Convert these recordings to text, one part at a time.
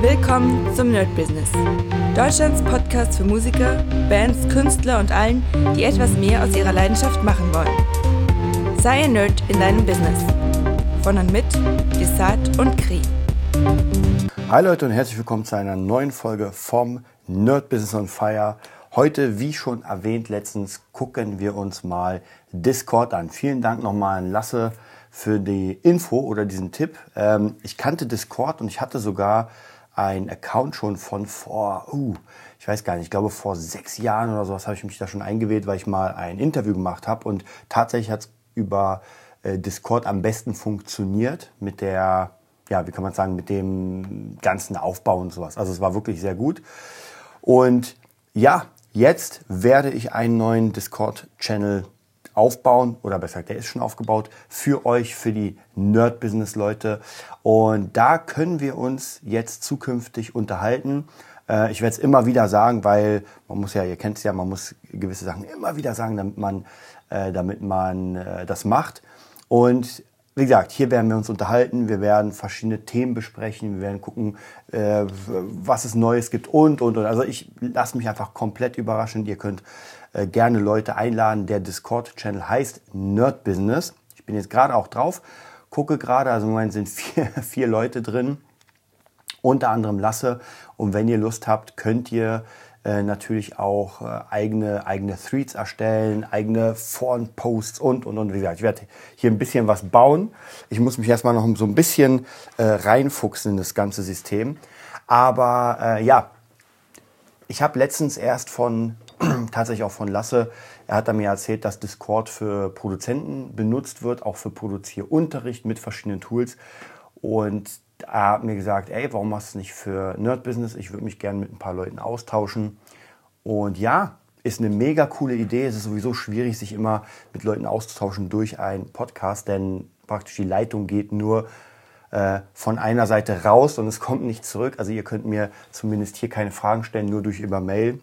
Willkommen zum Nerd Business. Deutschlands Podcast für Musiker, Bands, Künstler und allen, die etwas mehr aus ihrer Leidenschaft machen wollen. Sei ein Nerd in deinem Business. Von und mit Desart und Kri. Hi Leute und herzlich willkommen zu einer neuen Folge vom Nerd Business on Fire. Heute, wie schon erwähnt letztens, gucken wir uns mal Discord an. Vielen Dank nochmal an Lasse für die Info oder diesen Tipp. Ähm, ich kannte Discord und ich hatte sogar ein Account schon von vor, uh, ich weiß gar nicht, ich glaube vor sechs Jahren oder sowas habe ich mich da schon eingewählt, weil ich mal ein Interview gemacht habe und tatsächlich hat es über äh, Discord am besten funktioniert mit der, ja, wie kann man sagen, mit dem ganzen Aufbau und sowas. Also es war wirklich sehr gut. Und ja, jetzt werde ich einen neuen Discord-Channel aufbauen oder besser gesagt, der ist schon aufgebaut für euch, für die Nerd-Business-Leute. Und da können wir uns jetzt zukünftig unterhalten. Äh, ich werde es immer wieder sagen, weil man muss ja, ihr kennt es ja, man muss gewisse Sachen immer wieder sagen, damit man, äh, damit man äh, das macht. Und wie gesagt, hier werden wir uns unterhalten, wir werden verschiedene Themen besprechen, wir werden gucken, äh, was es Neues gibt und, und, und. Also ich lasse mich einfach komplett überraschen. Ihr könnt äh, gerne Leute einladen. Der Discord-Channel heißt Nerd Business. Ich bin jetzt gerade auch drauf, gucke gerade, also im Moment sind vier, vier Leute drin, unter anderem Lasse. Und wenn ihr Lust habt, könnt ihr äh, natürlich auch äh, eigene, eigene Threads erstellen, eigene Foren-Posts und, und, und. Wie gesagt, ich werde hier ein bisschen was bauen. Ich muss mich erstmal noch so ein bisschen äh, reinfuchsen in das ganze System. Aber äh, ja, ich habe letztens erst von tatsächlich auch von Lasse. Er hat mir erzählt, dass Discord für Produzenten benutzt wird, auch für Produzierunterricht mit verschiedenen Tools. Und er hat mir gesagt, ey, warum machst du es nicht für Nerd Business? Ich würde mich gerne mit ein paar Leuten austauschen. Und ja, ist eine mega coole Idee. Es ist sowieso schwierig, sich immer mit Leuten auszutauschen durch einen Podcast, denn praktisch die Leitung geht nur äh, von einer Seite raus und es kommt nicht zurück. Also ihr könnt mir zumindest hier keine Fragen stellen, nur durch über Mail.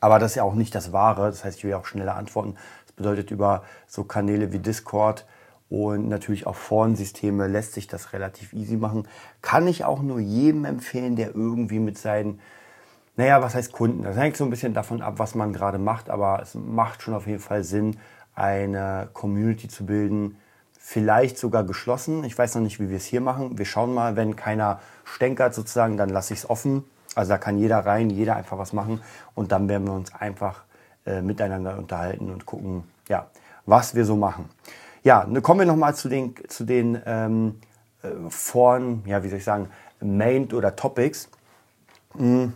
Aber das ist ja auch nicht das Wahre. Das heißt, ich will auch schneller antworten. Das bedeutet, über so Kanäle wie Discord und natürlich auch Forensysteme lässt sich das relativ easy machen. Kann ich auch nur jedem empfehlen, der irgendwie mit seinen, naja, was heißt Kunden? Das hängt so ein bisschen davon ab, was man gerade macht, aber es macht schon auf jeden Fall Sinn, eine Community zu bilden. Vielleicht sogar geschlossen. Ich weiß noch nicht, wie wir es hier machen. Wir schauen mal, wenn keiner stänkert sozusagen, dann lasse ich es offen. Also da kann jeder rein, jeder einfach was machen und dann werden wir uns einfach äh, miteinander unterhalten und gucken, ja, was wir so machen. Ja, ne, kommen wir nochmal zu den, zu den ähm, äh, Foren, ja, wie soll ich sagen, Main oder Topics. Hm.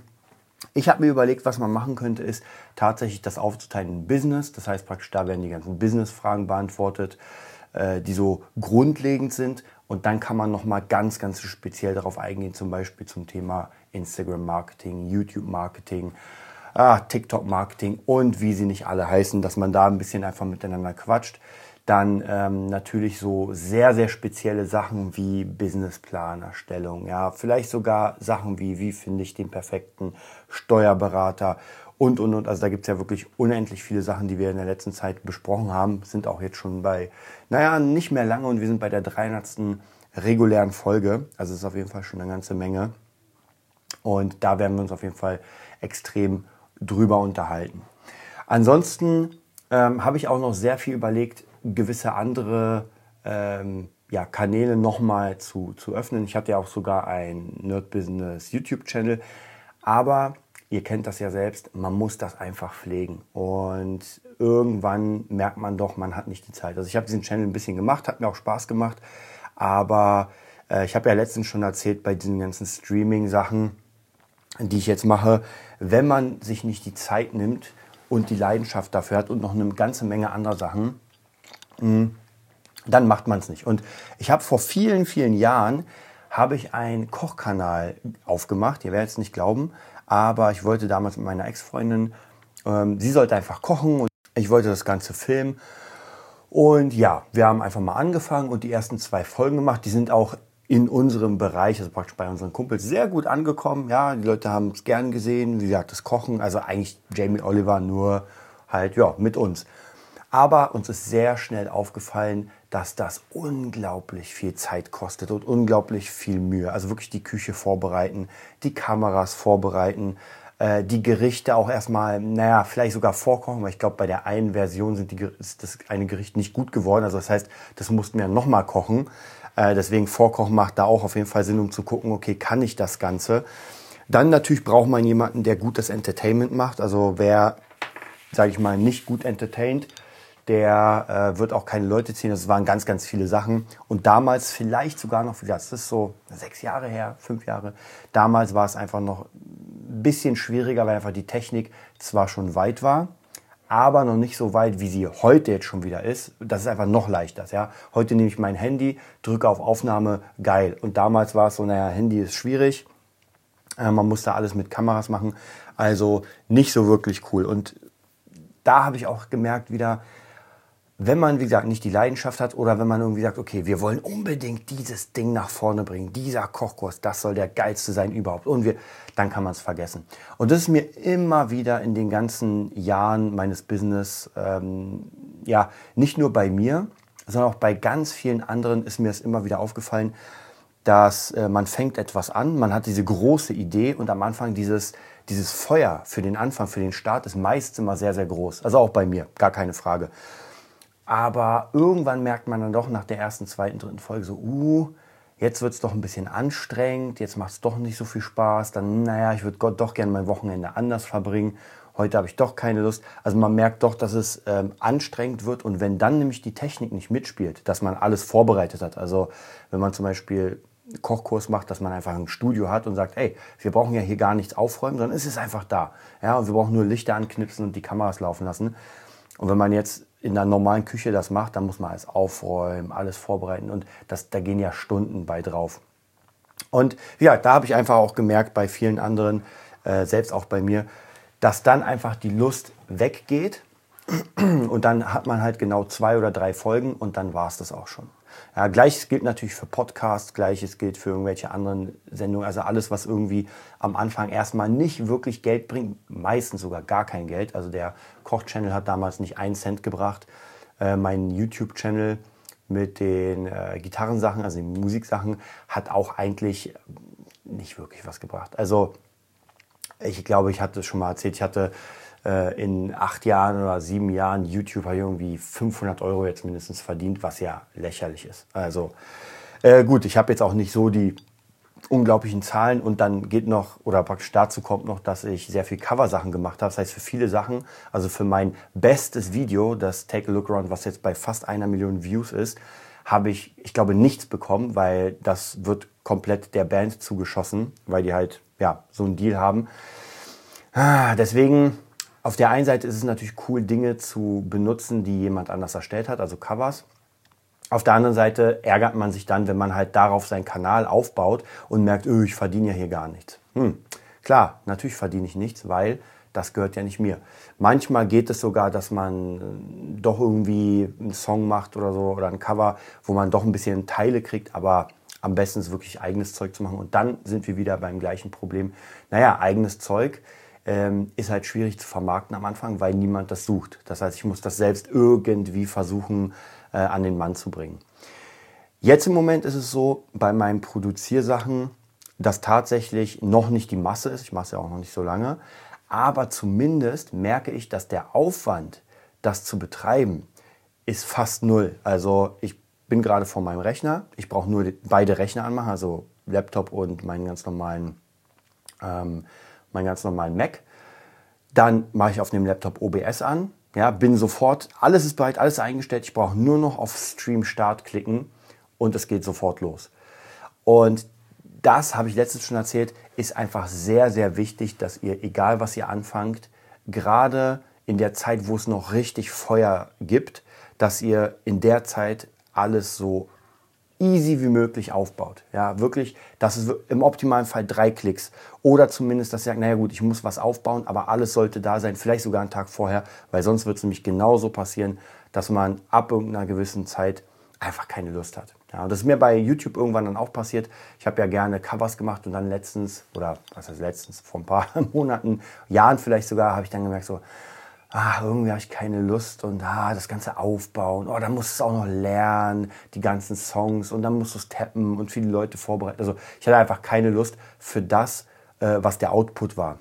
Ich habe mir überlegt, was man machen könnte, ist tatsächlich das aufzuteilen in Business. Das heißt praktisch, da werden die ganzen Business-Fragen beantwortet, die so grundlegend sind. Und dann kann man nochmal ganz, ganz speziell darauf eingehen, zum Beispiel zum Thema Instagram-Marketing, YouTube-Marketing, ah, TikTok-Marketing und wie sie nicht alle heißen, dass man da ein bisschen einfach miteinander quatscht. Dann ähm, natürlich so sehr, sehr spezielle Sachen wie Businessplanerstellung, ja, vielleicht sogar Sachen wie, wie finde ich den perfekten Steuerberater und, und, und. Also da gibt es ja wirklich unendlich viele Sachen, die wir in der letzten Zeit besprochen haben, sind auch jetzt schon bei, naja, nicht mehr lange und wir sind bei der 300. regulären Folge. Also es ist auf jeden Fall schon eine ganze Menge. Und da werden wir uns auf jeden Fall extrem drüber unterhalten. Ansonsten ähm, habe ich auch noch sehr viel überlegt, gewisse andere ähm, ja, Kanäle nochmal zu, zu öffnen. Ich hatte ja auch sogar ein Nerd Business YouTube-Channel, aber ihr kennt das ja selbst, man muss das einfach pflegen. Und irgendwann merkt man doch, man hat nicht die Zeit. Also ich habe diesen Channel ein bisschen gemacht, hat mir auch Spaß gemacht, aber äh, ich habe ja letztens schon erzählt, bei diesen ganzen Streaming-Sachen, die ich jetzt mache, wenn man sich nicht die Zeit nimmt und die Leidenschaft dafür hat und noch eine ganze Menge anderer Sachen, hm, dann macht man es nicht. Und ich habe vor vielen, vielen Jahren habe ich einen Kochkanal aufgemacht. Ihr werdet es nicht glauben, aber ich wollte damals mit meiner Ex-Freundin, ähm, sie sollte einfach kochen und ich wollte das Ganze filmen. Und ja, wir haben einfach mal angefangen und die ersten zwei Folgen gemacht. Die sind auch in unserem Bereich, also praktisch bei unseren Kumpels, sehr gut angekommen. Ja, die Leute haben es gern gesehen, wie gesagt, das Kochen, also eigentlich Jamie Oliver nur halt, ja, mit uns. Aber uns ist sehr schnell aufgefallen, dass das unglaublich viel Zeit kostet und unglaublich viel Mühe. Also wirklich die Küche vorbereiten, die Kameras vorbereiten, äh, die Gerichte auch erstmal, naja, vielleicht sogar vorkochen, weil ich glaube, bei der einen Version sind die, ist das eine Gericht nicht gut geworden. Also das heißt, das mussten wir nochmal kochen. Äh, deswegen Vorkochen macht da auch auf jeden Fall Sinn, um zu gucken, okay, kann ich das Ganze? Dann natürlich braucht man jemanden, der gutes Entertainment macht. Also wer, sage ich mal, nicht gut entertaint, der äh, wird auch keine Leute ziehen. Das waren ganz, ganz viele Sachen. Und damals vielleicht sogar noch, wie gesagt, das ist so sechs Jahre her, fünf Jahre. Damals war es einfach noch ein bisschen schwieriger, weil einfach die Technik zwar schon weit war, aber noch nicht so weit, wie sie heute jetzt schon wieder ist. Das ist einfach noch leichter. Ja? Heute nehme ich mein Handy, drücke auf Aufnahme, geil. Und damals war es so, naja, Handy ist schwierig. Äh, man musste alles mit Kameras machen. Also nicht so wirklich cool. Und da habe ich auch gemerkt wieder, wenn man, wie gesagt, nicht die Leidenschaft hat oder wenn man irgendwie sagt, okay, wir wollen unbedingt dieses Ding nach vorne bringen, dieser Kochkurs, das soll der geilste sein überhaupt. Und wir, dann kann man es vergessen. Und das ist mir immer wieder in den ganzen Jahren meines Business, ähm, ja, nicht nur bei mir, sondern auch bei ganz vielen anderen ist mir es immer wieder aufgefallen, dass äh, man fängt etwas an, man hat diese große Idee und am Anfang dieses, dieses Feuer für den Anfang, für den Start ist meist immer sehr, sehr groß. Also auch bei mir, gar keine Frage. Aber irgendwann merkt man dann doch nach der ersten, zweiten, dritten Folge so, uh, jetzt wird es doch ein bisschen anstrengend, jetzt macht es doch nicht so viel Spaß, dann, naja, ich würde Gott doch gerne mein Wochenende anders verbringen. Heute habe ich doch keine Lust. Also man merkt doch, dass es ähm, anstrengend wird und wenn dann nämlich die Technik nicht mitspielt, dass man alles vorbereitet hat. Also wenn man zum Beispiel Kochkurs macht, dass man einfach ein Studio hat und sagt, ey, wir brauchen ja hier gar nichts aufräumen, sondern es ist einfach da. Ja, und wir brauchen nur Lichter anknipsen und die Kameras laufen lassen. Und wenn man jetzt in einer normalen Küche das macht, dann muss man alles aufräumen, alles vorbereiten und das, da gehen ja Stunden bei drauf. Und ja, da habe ich einfach auch gemerkt bei vielen anderen, äh, selbst auch bei mir, dass dann einfach die Lust weggeht und dann hat man halt genau zwei oder drei Folgen und dann war es das auch schon. Ja, Gleiches gilt natürlich für Podcasts, Gleiches gilt für irgendwelche anderen Sendungen. Also alles, was irgendwie am Anfang erstmal nicht wirklich Geld bringt, meistens sogar gar kein Geld. Also der Koch-Channel hat damals nicht einen Cent gebracht. Äh, mein YouTube-Channel mit den äh, Gitarrensachen, also den Musiksachen, hat auch eigentlich nicht wirklich was gebracht. Also ich glaube, ich hatte es schon mal erzählt, ich hatte äh, in acht Jahren oder sieben Jahren YouTube habe irgendwie 500 Euro jetzt mindestens verdient, was ja lächerlich ist. Also äh, gut, ich habe jetzt auch nicht so die unglaublichen Zahlen und dann geht noch, oder praktisch dazu kommt noch, dass ich sehr viel Cover-Sachen gemacht habe. Das heißt, für viele Sachen, also für mein bestes Video, das Take a Look Around, was jetzt bei fast einer Million Views ist, habe ich, ich glaube, nichts bekommen, weil das wird komplett der Band zugeschossen, weil die halt, ja, so einen Deal haben. Ah, deswegen auf der einen Seite ist es natürlich cool, Dinge zu benutzen, die jemand anders erstellt hat, also Covers. Auf der anderen Seite ärgert man sich dann, wenn man halt darauf seinen Kanal aufbaut und merkt, öh, ich verdiene ja hier gar nichts. Hm. Klar, natürlich verdiene ich nichts, weil das gehört ja nicht mir. Manchmal geht es sogar, dass man äh, doch irgendwie einen Song macht oder so oder ein Cover, wo man doch ein bisschen Teile kriegt, aber am besten ist wirklich eigenes Zeug zu machen. Und dann sind wir wieder beim gleichen Problem. Naja, eigenes Zeug ähm, ist halt schwierig zu vermarkten am Anfang, weil niemand das sucht. Das heißt, ich muss das selbst irgendwie versuchen äh, an den Mann zu bringen. Jetzt im Moment ist es so, bei meinen Produziersachen, dass tatsächlich noch nicht die Masse ist. Ich mache es ja auch noch nicht so lange. Aber zumindest merke ich, dass der Aufwand, das zu betreiben, ist fast null. Also ich bin gerade vor meinem Rechner. Ich brauche nur beide Rechner anmachen, also Laptop und meinen ganz normalen ähm, meinen ganz normalen Mac. Dann mache ich auf dem Laptop OBS an. Ja, bin sofort, alles ist bereit, alles eingestellt. Ich brauche nur noch auf Stream Start klicken und es geht sofort los. Und das habe ich letztens schon erzählt, ist einfach sehr, sehr wichtig, dass ihr, egal was ihr anfangt, gerade in der Zeit, wo es noch richtig Feuer gibt, dass ihr in der Zeit alles so easy wie möglich aufbaut. Ja, wirklich, das ist im optimalen Fall drei Klicks. Oder zumindest, dass ihr sagt, naja gut, ich muss was aufbauen, aber alles sollte da sein, vielleicht sogar einen Tag vorher, weil sonst wird es nämlich genauso passieren, dass man ab irgendeiner gewissen Zeit einfach keine Lust hat. Ja, und das ist mir bei YouTube irgendwann dann auch passiert. Ich habe ja gerne Covers gemacht und dann letztens, oder was heißt letztens, vor ein paar Monaten, Jahren vielleicht sogar, habe ich dann gemerkt so, ah, irgendwie habe ich keine Lust und ah, das ganze aufbauen, oh, dann musst du es auch noch lernen, die ganzen Songs und dann musst du es tappen und viele Leute vorbereiten. Also ich hatte einfach keine Lust für das, äh, was der Output war.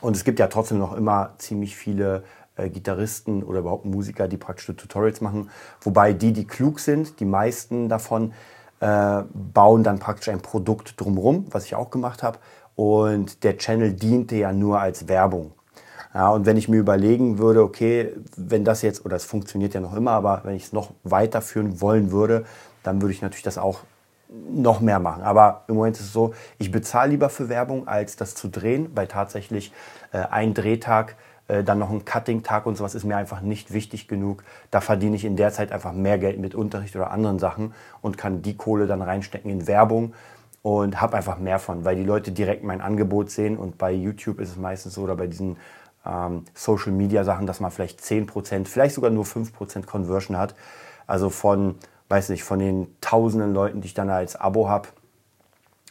Und es gibt ja trotzdem noch immer ziemlich viele äh, Gitarristen oder überhaupt Musiker, die praktische Tutorials machen. Wobei die, die klug sind, die meisten davon äh, bauen dann praktisch ein Produkt drumherum, was ich auch gemacht habe. Und der Channel diente ja nur als Werbung. Ja, und wenn ich mir überlegen würde, okay, wenn das jetzt, oder es funktioniert ja noch immer, aber wenn ich es noch weiterführen wollen würde, dann würde ich natürlich das auch noch mehr machen. Aber im Moment ist es so, ich bezahle lieber für Werbung, als das zu drehen, weil tatsächlich äh, ein Drehtag, äh, dann noch ein Cutting-Tag und sowas ist mir einfach nicht wichtig genug. Da verdiene ich in der Zeit einfach mehr Geld mit Unterricht oder anderen Sachen und kann die Kohle dann reinstecken in Werbung und habe einfach mehr von, weil die Leute direkt mein Angebot sehen und bei YouTube ist es meistens so oder bei diesen ähm, Social Media Sachen, dass man vielleicht 10%, vielleicht sogar nur 5% Conversion hat. Also von, weiß nicht, von den tausenden Leuten, die ich dann als Abo habe,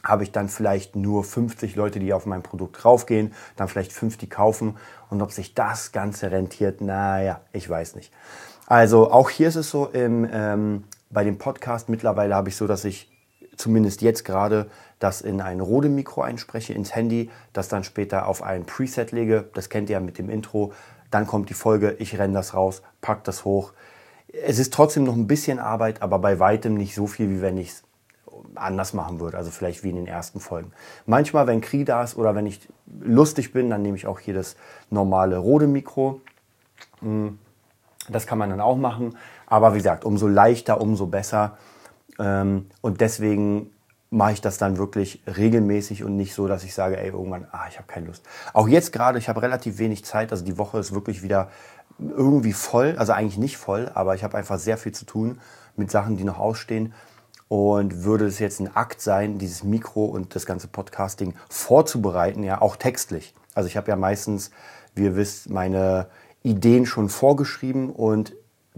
habe ich dann vielleicht nur 50 Leute, die auf mein Produkt raufgehen, dann vielleicht 5, die kaufen. Und ob sich das Ganze rentiert, naja, ich weiß nicht. Also auch hier ist es so, im, ähm, bei dem Podcast mittlerweile habe ich so, dass ich zumindest jetzt gerade das in ein Rode-Mikro einspreche, ins Handy, das dann später auf ein Preset lege. Das kennt ihr ja mit dem Intro. Dann kommt die Folge, ich renne das raus, pack das hoch. Es ist trotzdem noch ein bisschen Arbeit, aber bei weitem nicht so viel, wie wenn ich es anders machen würde. Also vielleicht wie in den ersten Folgen. Manchmal, wenn Kri da ist oder wenn ich lustig bin, dann nehme ich auch hier das normale Rode-Mikro. Hm, das kann man dann auch machen. Aber wie gesagt, umso leichter, umso besser. Ähm, und deswegen mache ich das dann wirklich regelmäßig und nicht so, dass ich sage, ey, irgendwann, ah, ich habe keine Lust. Auch jetzt gerade, ich habe relativ wenig Zeit, also die Woche ist wirklich wieder irgendwie voll, also eigentlich nicht voll, aber ich habe einfach sehr viel zu tun mit Sachen, die noch ausstehen und würde es jetzt ein Akt sein, dieses Mikro und das ganze Podcasting vorzubereiten, ja, auch textlich. Also ich habe ja meistens, wie ihr wisst, meine Ideen schon vorgeschrieben und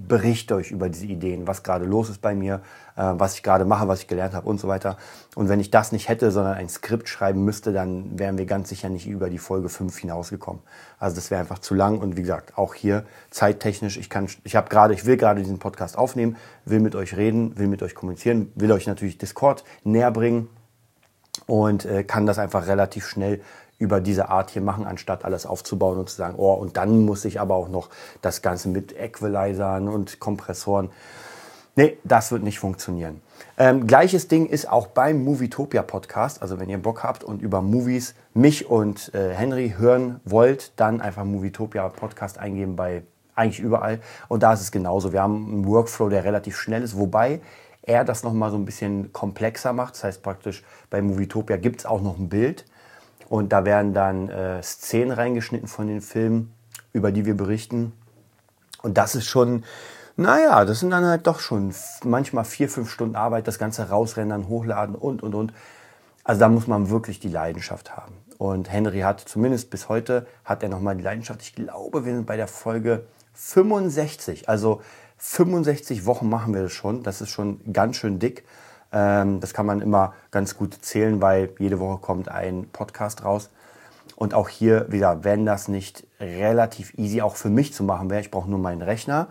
berichte euch über diese Ideen, was gerade los ist bei mir, äh, was ich gerade mache, was ich gelernt habe und so weiter. Und wenn ich das nicht hätte, sondern ein Skript schreiben müsste, dann wären wir ganz sicher nicht über die Folge 5 hinausgekommen. Also das wäre einfach zu lang und wie gesagt, auch hier zeittechnisch, ich kann ich habe gerade, ich will gerade diesen Podcast aufnehmen, will mit euch reden, will mit euch kommunizieren, will euch natürlich Discord näher bringen und äh, kann das einfach relativ schnell über diese Art hier machen, anstatt alles aufzubauen und zu sagen, oh, und dann muss ich aber auch noch das Ganze mit Equalizern und Kompressoren. Nee, das wird nicht funktionieren. Ähm, gleiches Ding ist auch beim Movietopia Podcast. Also wenn ihr Bock habt und über Movies mich und äh, Henry hören wollt, dann einfach Movietopia Podcast eingeben bei eigentlich überall. Und da ist es genauso. Wir haben einen Workflow, der relativ schnell ist, wobei er das nochmal so ein bisschen komplexer macht. Das heißt praktisch, bei Movietopia gibt es auch noch ein Bild. Und da werden dann äh, Szenen reingeschnitten von den Filmen, über die wir berichten. Und das ist schon, naja, das sind dann halt doch schon manchmal vier, fünf Stunden Arbeit, das Ganze rausrendern, hochladen und, und, und. Also da muss man wirklich die Leidenschaft haben. Und Henry hat zumindest bis heute, hat er nochmal die Leidenschaft. Ich glaube, wir sind bei der Folge 65. Also 65 Wochen machen wir das schon. Das ist schon ganz schön dick. Ähm, das kann man immer ganz gut zählen, weil jede Woche kommt ein Podcast raus. Und auch hier wieder, wenn das nicht relativ easy auch für mich zu machen wäre, ich brauche nur meinen Rechner,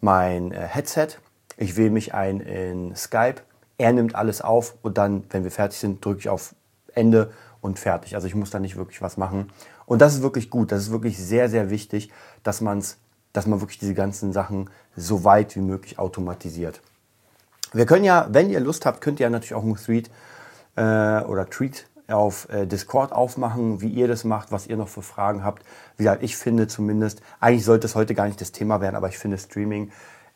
mein äh, Headset, ich wähle mich ein in Skype, er nimmt alles auf und dann, wenn wir fertig sind, drücke ich auf Ende und fertig. Also ich muss da nicht wirklich was machen. Und das ist wirklich gut, das ist wirklich sehr, sehr wichtig, dass, man's, dass man wirklich diese ganzen Sachen so weit wie möglich automatisiert. Wir können ja, wenn ihr Lust habt, könnt ihr natürlich auch einen Thread äh, oder Tweet auf äh, Discord aufmachen, wie ihr das macht, was ihr noch für Fragen habt. Wie gesagt, ich finde zumindest, eigentlich sollte es heute gar nicht das Thema werden, aber ich finde Streaming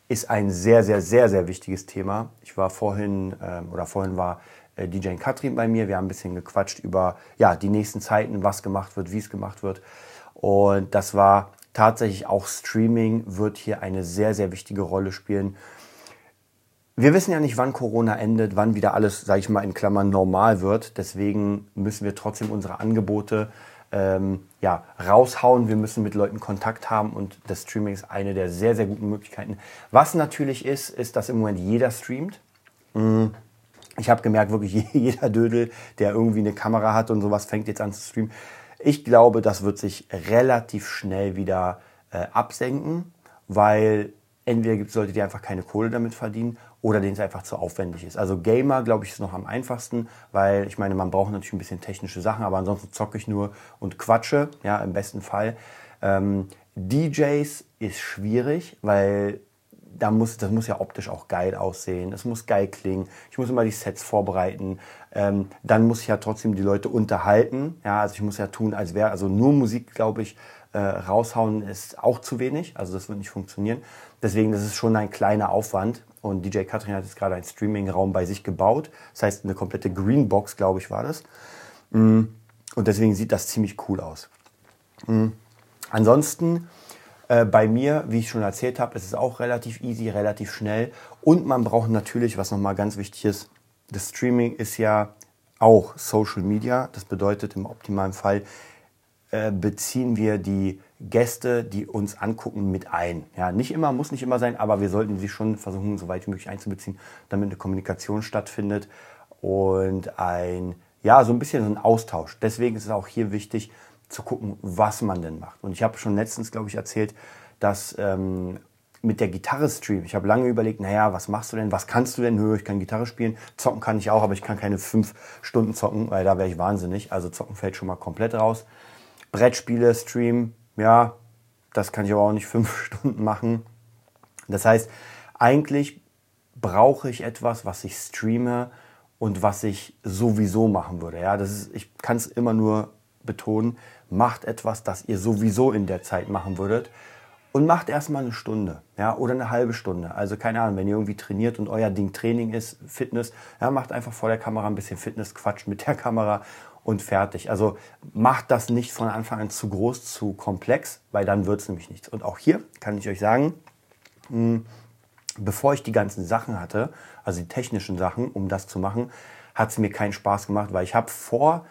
ist ein sehr, sehr, sehr, sehr wichtiges Thema. Ich war vorhin, ähm, oder vorhin war äh, DJ Katrin bei mir. Wir haben ein bisschen gequatscht über ja, die nächsten Zeiten, was gemacht wird, wie es gemacht wird. Und das war tatsächlich auch Streaming wird hier eine sehr, sehr wichtige Rolle spielen. Wir wissen ja nicht, wann Corona endet, wann wieder alles, sage ich mal, in Klammern normal wird. Deswegen müssen wir trotzdem unsere Angebote ähm, ja, raushauen. Wir müssen mit Leuten Kontakt haben und das Streaming ist eine der sehr, sehr guten Möglichkeiten. Was natürlich ist, ist, dass im Moment jeder streamt. Mm. Ich habe gemerkt, wirklich jeder Dödel, der irgendwie eine Kamera hat und sowas, fängt jetzt an zu streamen. Ich glaube, das wird sich relativ schnell wieder äh, absenken, weil entweder gibt es Leute, die einfach keine Kohle damit verdienen oder denen es einfach zu aufwendig ist. Also Gamer, glaube ich, ist noch am einfachsten, weil ich meine, man braucht natürlich ein bisschen technische Sachen, aber ansonsten zocke ich nur und quatsche, ja, im besten Fall. Ähm, DJs ist schwierig, weil da muss, das muss ja optisch auch geil aussehen, es muss geil klingen, ich muss immer die Sets vorbereiten, ähm, dann muss ich ja trotzdem die Leute unterhalten, ja, also ich muss ja tun, als wäre, also nur Musik, glaube ich, äh, raushauen ist auch zu wenig, also das wird nicht funktionieren. Deswegen, das ist schon ein kleiner Aufwand und DJ Katrin hat jetzt gerade einen Streaming-Raum bei sich gebaut, das heißt eine komplette Greenbox, glaube ich, war das. Mm, und deswegen sieht das ziemlich cool aus. Mm. Ansonsten äh, bei mir, wie ich schon erzählt habe, ist es auch relativ easy, relativ schnell. Und man braucht natürlich, was nochmal ganz wichtig ist, das Streaming ist ja auch Social Media. Das bedeutet im optimalen Fall äh, beziehen wir die Gäste, die uns angucken, mit ein. Ja, nicht immer, muss nicht immer sein, aber wir sollten sie schon versuchen, so weit wie möglich einzubeziehen, damit eine Kommunikation stattfindet und ein, ja, so ein bisschen so ein Austausch. Deswegen ist es auch hier wichtig, zu gucken, was man denn macht. Und ich habe schon letztens, glaube ich, erzählt, dass ähm, mit der Gitarre streamen. Ich habe lange überlegt, naja, was machst du denn? Was kannst du denn? Hör, ich kann Gitarre spielen. Zocken kann ich auch, aber ich kann keine fünf Stunden zocken, weil da wäre ich wahnsinnig. Also zocken fällt schon mal komplett raus. Brettspiele, Stream, ja, das kann ich aber auch nicht fünf Stunden machen. Das heißt, eigentlich brauche ich etwas, was ich streame und was ich sowieso machen würde. Ja, das ist, ich kann es immer nur betonen, macht etwas, das ihr sowieso in der Zeit machen würdet und macht erstmal eine Stunde ja, oder eine halbe Stunde. Also keine Ahnung, wenn ihr irgendwie trainiert und euer Ding Training ist, Fitness, ja, macht einfach vor der Kamera ein bisschen Fitness, quatscht mit der Kamera und fertig. Also macht das nicht von Anfang an zu groß, zu komplex, weil dann wird es nämlich nichts. Und auch hier kann ich euch sagen, hm, bevor ich die ganzen Sachen hatte, also die technischen Sachen, um das zu machen, hat es mir keinen Spaß gemacht, weil ich habe vor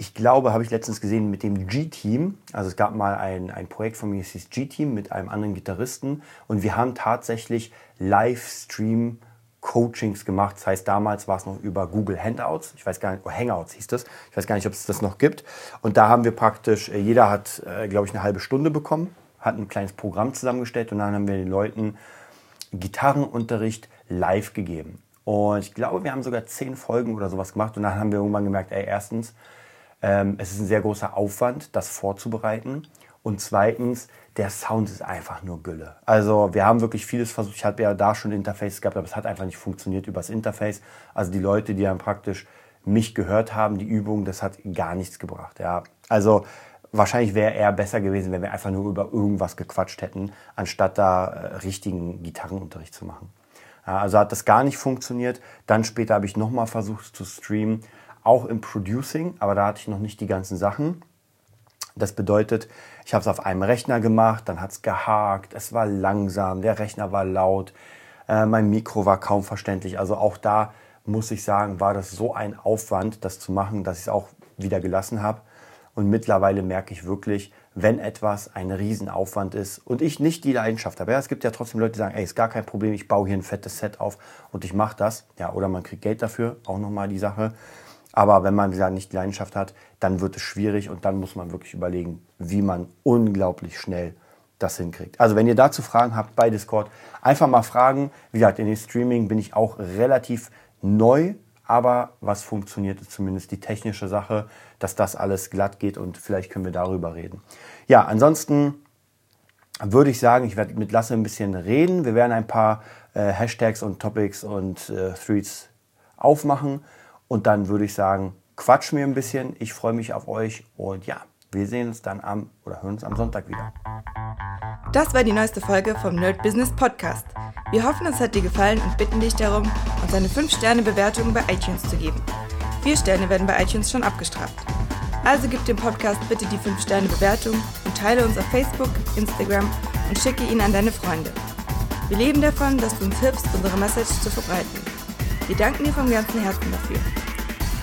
ich glaube, habe ich letztens gesehen mit dem G-Team. Also es gab mal ein, ein Projekt von mir, es hieß G-Team mit einem anderen Gitarristen. Und wir haben tatsächlich Livestream Coachings gemacht. Das heißt, damals war es noch über Google Handouts. Ich weiß gar nicht, oh, Hangouts hieß das. Ich weiß gar nicht, ob es das noch gibt. Und da haben wir praktisch, äh, jeder hat, äh, glaube ich, eine halbe Stunde bekommen, hat ein kleines Programm zusammengestellt und dann haben wir den Leuten Gitarrenunterricht live gegeben. Und ich glaube, wir haben sogar zehn Folgen oder sowas gemacht und dann haben wir irgendwann gemerkt, ey, erstens, ähm, es ist ein sehr großer Aufwand, das vorzubereiten. Und zweitens, der Sound ist einfach nur Gülle. Also wir haben wirklich vieles versucht. Ich habe ja da schon Interface gehabt, aber es hat einfach nicht funktioniert übers Interface. Also die Leute, die dann praktisch mich gehört haben, die Übung, das hat gar nichts gebracht. Ja. Also wahrscheinlich wäre eher besser gewesen, wenn wir einfach nur über irgendwas gequatscht hätten, anstatt da äh, richtigen Gitarrenunterricht zu machen. Ja, also hat das gar nicht funktioniert. Dann später habe ich nochmal versucht zu streamen auch im Producing, aber da hatte ich noch nicht die ganzen Sachen. Das bedeutet, ich habe es auf einem Rechner gemacht, dann hat es gehakt, es war langsam, der Rechner war laut, äh, mein Mikro war kaum verständlich. Also auch da muss ich sagen, war das so ein Aufwand, das zu machen, dass ich es auch wieder gelassen habe. Und mittlerweile merke ich wirklich, wenn etwas ein Riesenaufwand ist und ich nicht die Leidenschaft habe. Ja, es gibt ja trotzdem Leute, die sagen, ey, ist gar kein Problem, ich baue hier ein fettes Set auf und ich mache das. Ja, oder man kriegt Geld dafür, auch nochmal die Sache. Aber wenn man wieder nicht die Leidenschaft hat, dann wird es schwierig und dann muss man wirklich überlegen, wie man unglaublich schnell das hinkriegt. Also wenn ihr dazu Fragen habt bei Discord, einfach mal fragen. Wie gesagt, in dem Streaming bin ich auch relativ neu, aber was funktioniert, ist zumindest die technische Sache, dass das alles glatt geht und vielleicht können wir darüber reden. Ja, ansonsten würde ich sagen, ich werde mit Lasse ein bisschen reden. Wir werden ein paar äh, Hashtags und Topics und äh, Threads aufmachen. Und dann würde ich sagen, quatsch mir ein bisschen. Ich freue mich auf euch und ja, wir sehen uns dann am oder hören uns am Sonntag wieder. Das war die neueste Folge vom Nerd Business Podcast. Wir hoffen, es hat dir gefallen und bitten dich darum, uns eine 5-Sterne-Bewertung bei iTunes zu geben. Vier Sterne werden bei iTunes schon abgestraft. Also gib dem Podcast bitte die 5-Sterne-Bewertung und teile uns auf Facebook, Instagram und schicke ihn an deine Freunde. Wir leben davon, dass du uns hilfst, unsere Message zu verbreiten. Wir danken dir vom ganzen Herzen dafür.